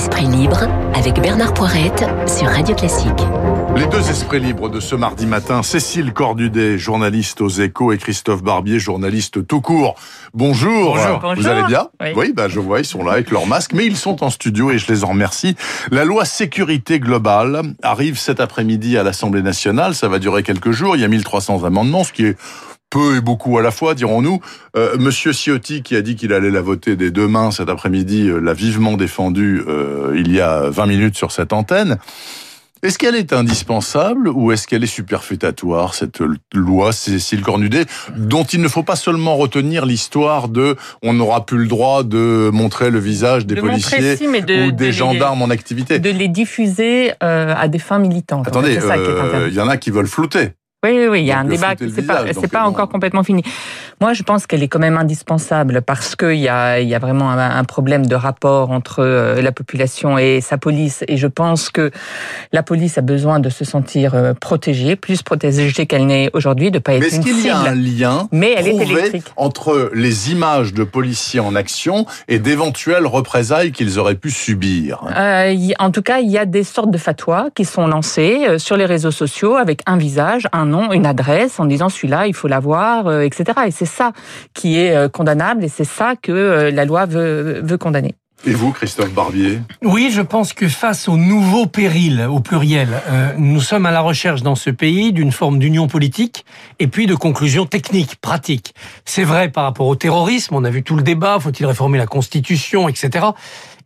Esprit libre avec Bernard Poirette sur Radio Classique. Les deux esprits libres de ce mardi matin, Cécile Cordudet, journaliste aux échos, et Christophe Barbier, journaliste tout court. Bonjour. Bonjour. Vous allez bien Oui. bah, je vois, ils sont là avec leur masque, mais ils sont en studio et je les en remercie. La loi sécurité globale arrive cet après-midi à l'Assemblée nationale. Ça va durer quelques jours. Il y a 1300 amendements, ce qui est peu et beaucoup à la fois, dirons-nous. Euh, Monsieur Ciotti, qui a dit qu'il allait la voter dès demain cet après-midi, euh, l'a vivement défendu euh, il y a 20 minutes sur cette antenne. Est-ce qu'elle est indispensable ou est-ce qu'elle est superfétatoire, cette loi Cécile Cornudet, dont il ne faut pas seulement retenir l'histoire de on n'aura plus le droit de montrer le visage des De policiers si, de- ou de des les- gendarmes en activité de les diffuser euh, à des fins militantes. En Attendez, fait, euh, il y en a qui veulent flouter. Oui, oui, oui, il y a un débat. le C'est pas, pas bon. encore complètement fini. Moi, je pense qu'elle est quand même indispensable parce qu'il y a, il y a vraiment un, un problème de rapport entre euh, la population et sa police. Et je pense que la police a besoin de se sentir euh, protégée, plus protégée qu'elle n'est aujourd'hui, de pas être Mais est-ce qu'il y a un lien Mais elle est électrique. entre les images de policiers en action et d'éventuelles représailles qu'ils auraient pu subir? Euh, y- en tout cas, il y a des sortes de fatwas qui sont lancés euh, sur les réseaux sociaux avec un visage, un nom, une adresse, en disant celui-là, il faut l'avoir, euh, etc. Et c'est ça qui est euh, condamnable et c'est ça que euh, la loi veut, veut condamner. Et vous, Christophe Barbier? Oui, je pense que face aux nouveaux périls, au pluriel, euh, nous sommes à la recherche dans ce pays d'une forme d'union politique et puis de conclusions techniques, pratiques. C'est vrai par rapport au terrorisme, on a vu tout le débat, faut-il réformer la Constitution, etc.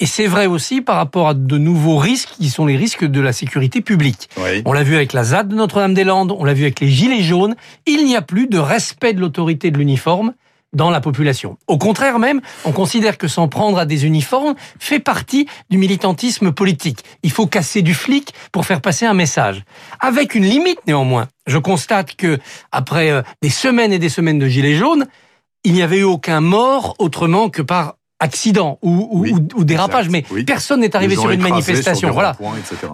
Et c'est vrai aussi par rapport à de nouveaux risques qui sont les risques de la sécurité publique. Oui. On l'a vu avec la ZAD de Notre-Dame-des-Landes, on l'a vu avec les Gilets jaunes. Il n'y a plus de respect de l'autorité de l'uniforme dans la population. Au contraire même, on considère que s'en prendre à des uniformes fait partie du militantisme politique. Il faut casser du flic pour faire passer un message. Avec une limite néanmoins. Je constate que après euh, des semaines et des semaines de gilets jaunes, il n'y avait eu aucun mort autrement que par accident ou, ou- Oui, ou- ou dérapage, exact, mais oui. personne n'est arrivé sur une manifestation. sur des voilà.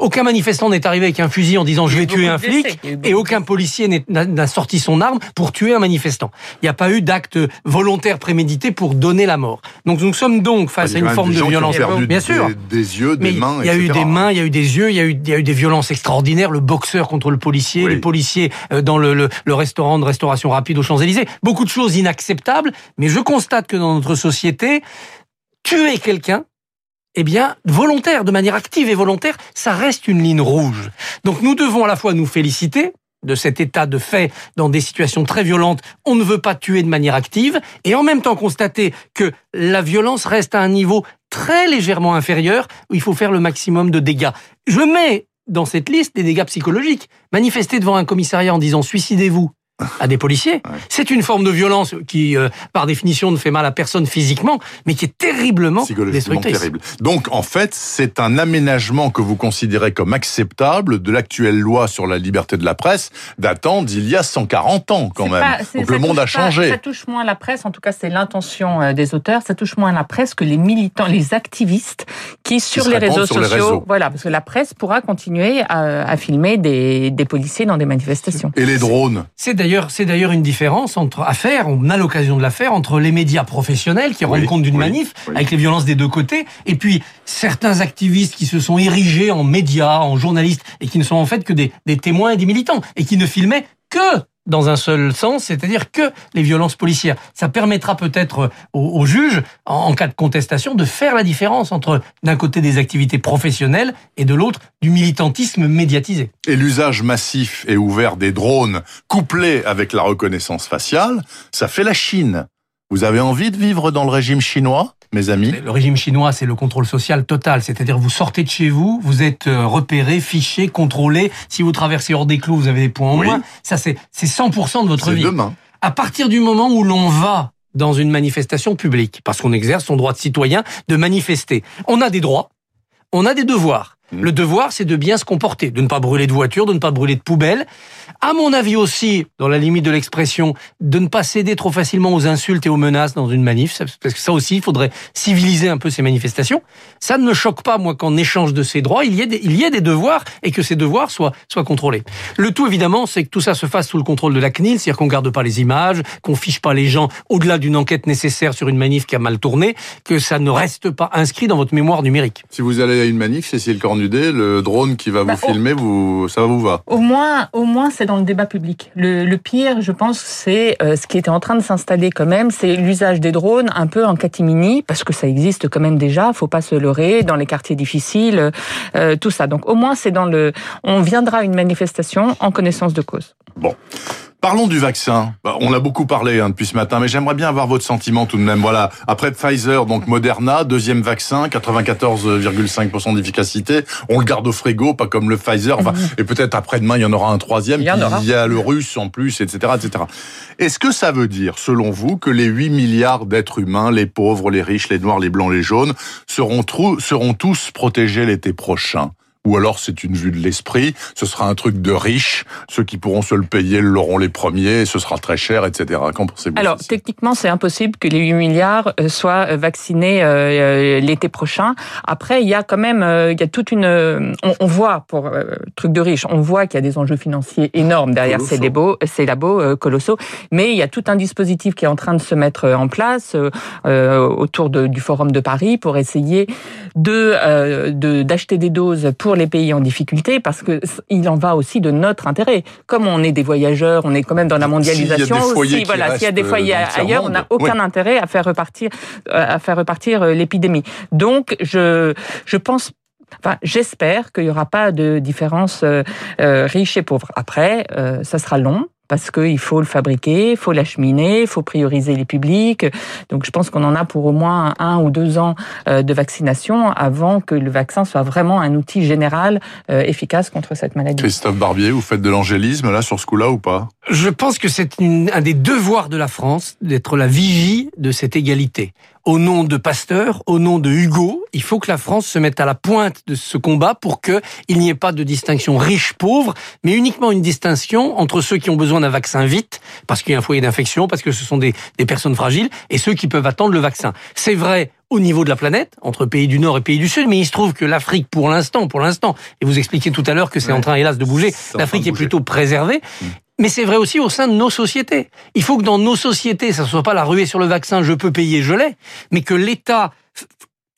Aucun manifestant n'est arrivé avec un fusil en disant je vais tuer un flic et aucun policier n'a sorti son arme pour tuer un manifestant. Il n'y a pas eu d'acte volontaire prémédité pour donner la mort. Donc nous sommes donc face Il y à une forme des de violence. Bien des, sûr. des yeux, des Mais mains, il y a eu des mains, il y a eu des yeux, il y a eu, il y a eu des violences extraordinaires. Le boxeur contre le policier, Oui. les policiers euh, dans le, le- le restaurant de restauration rapide aux Champs-Élysées. Beaucoup de choses inacceptables. Mais je constate que dans notre société, tuer quelqu'un, eh bien, volontaire, de manière active et volontaire, ça reste une ligne rouge. Donc nous devons à la fois nous féliciter de cet état de fait dans des situations très violentes, on ne veut pas tuer de manière active, et en même temps constater que la violence reste à un niveau très légèrement inférieur, où il faut faire le maximum de dégâts. Je mets dans cette liste des dégâts psychologiques. Manifester devant un commissariat en disant suicidez-vous à des policiers, c'est une forme de violence qui, euh, par définition, ne fait mal à personne physiquement, mais qui est terriblement psychologiquement destructrice. terrible. Donc, en fait, c'est un aménagement que vous considérez comme acceptable de l'actuelle loi sur la liberté de la presse datant d'il y a 140 ans, quand même. pas- Donc, le monde a pas- changé. ça touche moins la presse, en tout cas c'est l'intention euh, des auteurs, ça touche moins la presse que les militants, les activistes qui sur les réseaux sur les sociaux, réseaux. voilà, parce que la presse pourra continuer à, à filmer des, des policiers dans des manifestations. Et les drones C'est d'ailleurs, c'est d'ailleurs une différence entre à faire, on a l'occasion de la faire entre les médias professionnels qui Oui, rendent compte d'une oui, manif oui. avec les violences des deux côtés, et puis certains activistes qui se sont érigés en médias, en journalistes, et qui ne sont en fait que des, des témoins et des militants, et qui ne filmaient que dans un seul sens, c'est-à-dire que les violences policières. Ça permettra peut-être aux, aux juges, en, en cas de contestation, de faire la différence entre d'un côté des activités professionnelles et de l'autre du militantisme médiatisé. et l'usage massif et ouvert des drones couplé avec la reconnaissance faciale, ça fait la Chine. Vous avez envie de vivre dans le régime chinois, mes amis Le régime chinois, c'est le contrôle social total. C'est-à-dire, vous sortez de chez vous, vous êtes euh, repéré, fiché, contrôlé. Si vous traversez hors des clous, vous avez des points en Oui. moins. Ça, c'est c'est 100% de votre C'est vie. demain. À partir du moment où l'on va dans une manifestation publique, parce qu'on exerce son droit de citoyen de manifester, on a des droits, on a des devoirs. Mmh. Le devoir, c'est de bien se comporter, de ne pas brûler de voiture, de ne pas brûler de poubelle. À mon avis aussi, dans la limite de l'expression, de ne pas céder trop facilement aux insultes et aux menaces dans une manif, parce que ça aussi, il faudrait civiliser un peu ces manifestations. Ça ne me choque pas, moi, qu'en échange de ces droits, il y ait des, il y ait des devoirs et que ces devoirs soient, soient contrôlés. Le tout, évidemment, c'est que tout ça se fasse sous le contrôle de la CNIL, c'est-à-dire qu'on garde pas les images, qu'on fiche pas les gens au-delà d'une enquête nécessaire sur une manif qui a mal tourné, que ça ne reste pas inscrit dans votre mémoire numérique. Si vous allez à une manif, Cécile Cornudet, le drone qui va vous bah, filmer, vous, ça vous va? Au moins, au moins, c'est dans le débat public. Le, pire, je pense, c'est euh, ce qui était en train de s'installer quand même, c'est l'usage des drones un peu en catimini, parce que ça existe quand même déjà. Faut pas se leurrer dans les quartiers difficiles, euh, tout ça. Donc au moins, c'est dans le. On viendra à une manifestation en connaissance de cause. Bon. Parlons du vaccin. Bah, on a beaucoup parlé hein, depuis ce matin, mais j'aimerais bien avoir votre sentiment tout de même. Voilà, après Pfizer, donc Moderna, deuxième vaccin, 94,5% d'efficacité. On le garde au frigo, pas comme le Pfizer. Enfin, mhm. et peut-être après-demain, il y en aura un troisième. Il y, il y a le russe en plus, etc., etc. Est-ce que ça veut dire, selon vous, que les 8 milliards d'êtres humains, les pauvres, les riches, les noirs, les blancs, les jaunes, seront, seront tous protégés l'été prochain? Ou alors c'est une vue de l'esprit, ce sera un truc de riche, ceux qui pourront se le payer l'auront les premiers, ce sera très cher, etc. Qu'en pensez-vous Alors, techniquement, c'est impossible que les 8 milliards euh, soient euh, vaccinés euh, l'été prochain. Après, il y a quand même, il y a toute une... On, voit, pour truc de riche, on voit qu'il y a des enjeux financiers énormes derrière ces labos, ces labos colossaux, mais il y a tout un dispositif qui est en train de se mettre en place autour du Forum de Paris pour essayer de d'acheter des doses pour les pays en difficulté parce que il en va aussi de notre intérêt. Comme on est des voyageurs, on est quand même dans la mondialisation aussi. Voilà, s'il y a des foyers ailleurs, on n'a aucun intérêt à faire repartir, euh, à faire repartir euh, l'épidémie. Donc, je, je pense Enfin, j'espère qu'il n'y aura pas de différence euh, riche et pauvre. Après, ça sera long parce qu'il faut le fabriquer, il faut l'acheminer, il faut prioriser les publics. Donc je pense qu'on en a pour au moins un ou deux ans euh, de vaccination avant que le vaccin soit vraiment un outil général euh, efficace contre cette maladie. Christophe Barbier, vous faites de l'angélisme là sur ce coup-là ou pas? Je pense que c'est un des devoirs de la France d'être la vigie de cette égalité au nom de Pasteur, au nom de Hugo, il faut que la France se mette à la pointe de ce combat pour qu'il n'y ait pas de distinction riche-pauvre, mais uniquement une distinction entre ceux qui ont besoin d'un vaccin vite, parce qu'il y a un foyer d'infection, parce que ce sont des, des personnes fragiles, et ceux qui peuvent attendre le vaccin. C'est vrai au niveau de la planète, entre pays du Nord et pays du Sud, mais il se trouve que l'Afrique, pour l'instant, pour l'instant, et vous expliquiez tout à l'heure que c'est en train, hélas, de bouger, l'Afrique est plutôt préservée. Mm. Mais c'est vrai aussi au sein de nos sociétés. Il faut que dans nos sociétés, ça ne soit pas la ruée sur le vaccin, je peux payer, je l'ai, mais que l'État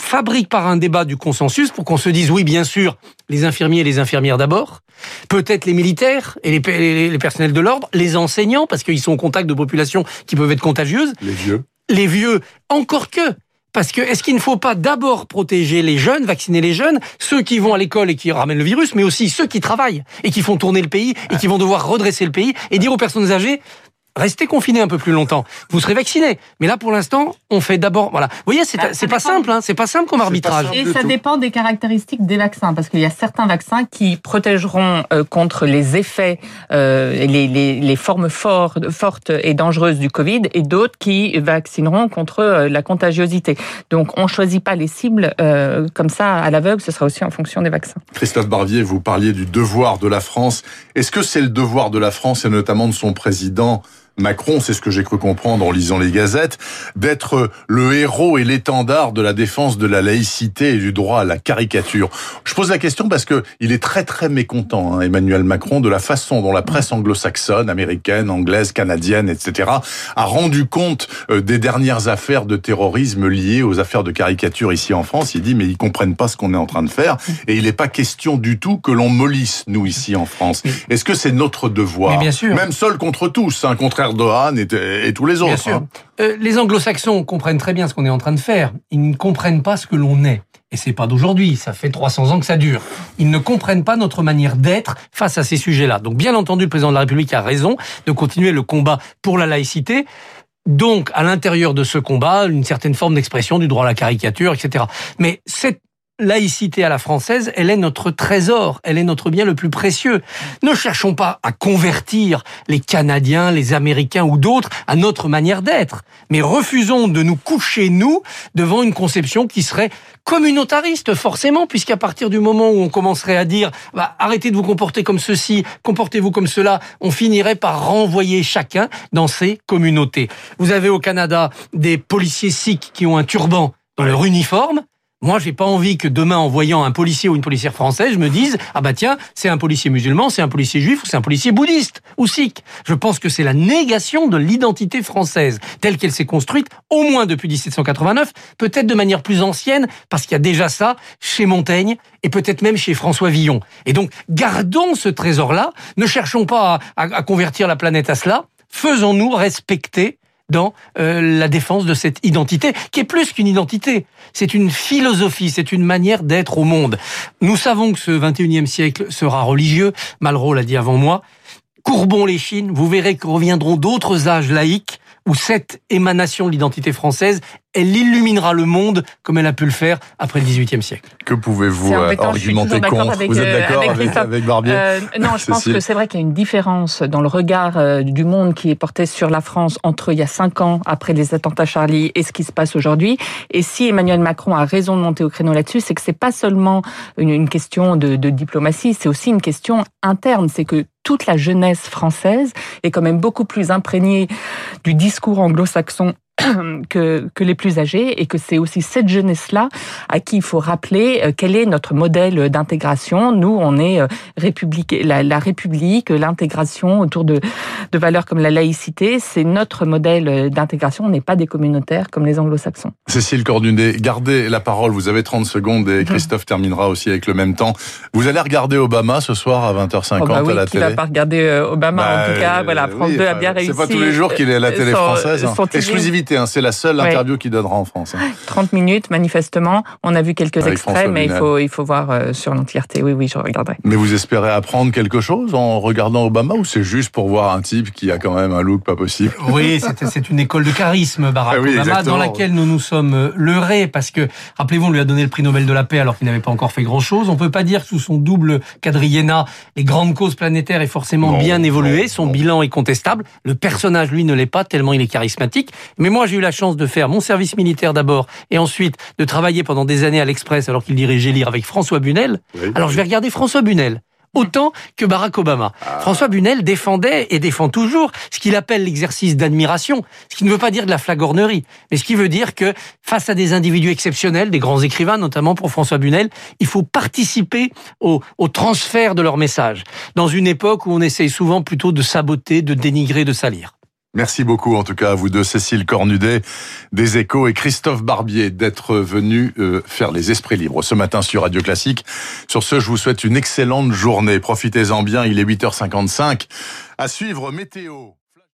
fabrique par un débat du consensus pour qu'on se dise oui, bien sûr, les infirmiers et les infirmières d'abord, peut-être les militaires et les, les personnels de l'ordre, les enseignants, parce qu'ils sont en contact de populations qui peuvent être contagieuses. Les vieux. Les vieux, encore que. Parce que est-ce qu'il ne faut pas d'abord protéger les jeunes, vacciner les jeunes, ceux qui vont à l'école et qui ramènent le virus, mais aussi ceux qui travaillent et qui font tourner le pays et qui vont devoir redresser le pays et dire aux personnes âgées restez confinés un peu plus longtemps. Vous serez vaccinés. Mais là, pour l'instant, on fait d'abord. Voilà. Vous voyez, c'est bah, pas simple. Hein. C'est pas simple comme arbitrage. Et ça dépend des caractéristiques des vaccins, parce qu'il y a certains vaccins qui protégeront euh, contre les effets, euh, les, les, les, formes fortes, fortes et dangereuses du Covid, et d'autres qui vaccineront contre euh, la contagiosité. Donc, on choisit pas les cibles euh, comme ça à l'aveugle. Ce sera aussi en fonction des vaccins. Christophe Barbier, vous parliez du devoir de la France. Est-ce que c'est le devoir de la France et notamment de son président? Macron, c'est ce que j'ai cru comprendre en lisant les gazettes, d'être le héros et l'étendard de la défense de la laïcité et du droit à la caricature. Je pose la question parce que il est très très mécontent, hein, Emmanuel Macron, de la façon dont la presse anglo-saxonne, américaine, anglaise, canadienne, etc., a rendu compte euh, des dernières affaires de terrorisme liées aux affaires de caricature ici en France. Il dit mais ils comprennent pas ce qu'on est en train de faire et il n'est pas question du tout que l'on mollisse nous ici en France. Est-ce que c'est notre devoir, bien sûr. même seul contre tous, un contraire Erdogan et, tous les autres. Hein. Euh, les anglo-saxons comprennent très bien ce qu'on est en train de faire. Ils ne comprennent pas ce que l'on est. Et c'est pas d'aujourd'hui, ça fait 300 ans que ça dure. Ils ne comprennent pas notre manière d'être face à ces sujets-là. Donc bien entendu, le président de la République a raison de continuer le combat pour la laïcité. Donc, à l'intérieur de ce combat, une certaine forme d'expression du droit à la caricature, etc. Mais cette laïcité à la française, elle est notre trésor, elle est notre bien le plus précieux. Ne cherchons pas à convertir les Canadiens, les Américains ou d'autres à notre manière d'être, mais refusons de nous coucher, nous, devant une conception qui serait communautariste, forcément, puisqu'à partir du moment où on commencerait à dire bah, arrêtez de vous comporter comme ceci, comportez-vous comme cela, on finirait par renvoyer chacun dans ses communautés. Vous avez au Canada des policiers sikhs qui ont un turban dans leur uniforme, moi, j'ai pas envie que demain, en voyant un policier ou une policière française, je me dise ah bah tiens, c'est un policier musulman, c'est un policier juif ou c'est un policier bouddhiste ou sikh. Je pense que c'est la négation de l'identité française telle qu'elle s'est construite, au moins depuis 1789, peut-être de manière plus ancienne, parce qu'il y a déjà ça chez Montaigne et peut-être même chez François Villon. Et donc, gardons ce trésor-là. Ne cherchons pas à, à convertir la planète à cela. Faisons-nous respecter dans euh, la défense de cette identité, qui est plus qu'une identité. C'est une philosophie, c'est une manière d'être au monde. Nous savons que ce 21e siècle sera religieux, Malraux l'a dit avant moi. Courbons les chines, vous verrez que reviendront d'autres âges laïques où cette émanation de l'identité française elle illuminera le monde comme elle a pu le faire après le XVIIIe siècle. Que pouvez-vous euh, argumenter contre Vous êtes d'accord avec, avec, Barbier euh, Non, je pense que c'est vrai qu'il y a une différence dans le regard euh, du monde qui est porté sur la France entre il y a cinq ans, après les attentats Charlie, et ce qui se passe aujourd'hui. Et si Emmanuel Macron a raison de monter au créneau là-dessus, c'est que c'est pas seulement une, une question de, de diplomatie, c'est aussi une question interne. C'est que toute la jeunesse française est quand même beaucoup plus imprégnée du discours anglo-saxon que, que les plus âgés et que c'est aussi cette jeunesse-là à qui il faut rappeler euh, quel est notre modèle d'intégration. Nous, on est euh, république, la, la République, l'intégration autour de, de valeurs comme la laïcité, c'est notre modèle d'intégration. On n'est pas des communautaires comme les anglo-saxons. Cécile Cordunet, gardez la parole. Vous avez 30 secondes et Christophe terminera aussi avec le même temps. Vous allez regarder Obama ce soir à 20h50 oh bah à la télé. va pas regarder euh, Obama en Bah, tout cas? Voilà, France oui, 2 a bien réussi. C'est pas tous les jours qu'il est à la télé son- française. hein. son Hein, c'est la seule Ouais. interview qu'il donnera en France. hein. 30 minutes, manifestement. On a vu quelques Avec extraits, François mais il faut, il faut voir euh, sur l'entièreté. Oui, oui, je regarderai. Mais vous espérez apprendre quelque chose en regardant Obama ou c'est juste pour voir un type qui a quand même un look pas possible? Oui, c'est c'est une école de charisme, Barack Ah oui, Obama, exactement. dans laquelle nous nous sommes euh, leurrés, parce que, rappelez-vous, on lui a donné le prix Nobel de la paix alors qu'il n'avait pas encore fait grand-chose. On peut pas dire que sous son double quadriennat, les grandes causes planétaires aient forcément Non, bien évolué. non, Son non. bilan est contestable. Le personnage, lui, ne l'est pas, tellement il est charismatique. Mais moi, j'ai eu la chance de faire mon service militaire d'abord, et ensuite de travailler pendant des années à l'Express alors qu'il dirigeait lire avec François Bunel. Oui. Alors je vais regarder François Bunel autant que Barack Obama. Ah. François Bunel défendait et défend toujours ce qu'il appelle l'exercice d'admiration, ce qui ne veut pas dire de la flagornerie, mais ce qui veut dire que face à des individus exceptionnels, des grands écrivains notamment pour François Bunel, il faut participer au, au transfert de leur message, dans une époque où on essaye souvent plutôt de saboter, de dénigrer, de salir. Merci beaucoup en tout cas à vous deux, Cécile Cornudet des Échos et Christophe Barbier d'être venus euh, faire les esprits libres ce matin sur Radio Classique. Sur ce, je vous souhaite une excellente journée. Profitez-en bien, il est 8h55. À suivre météo.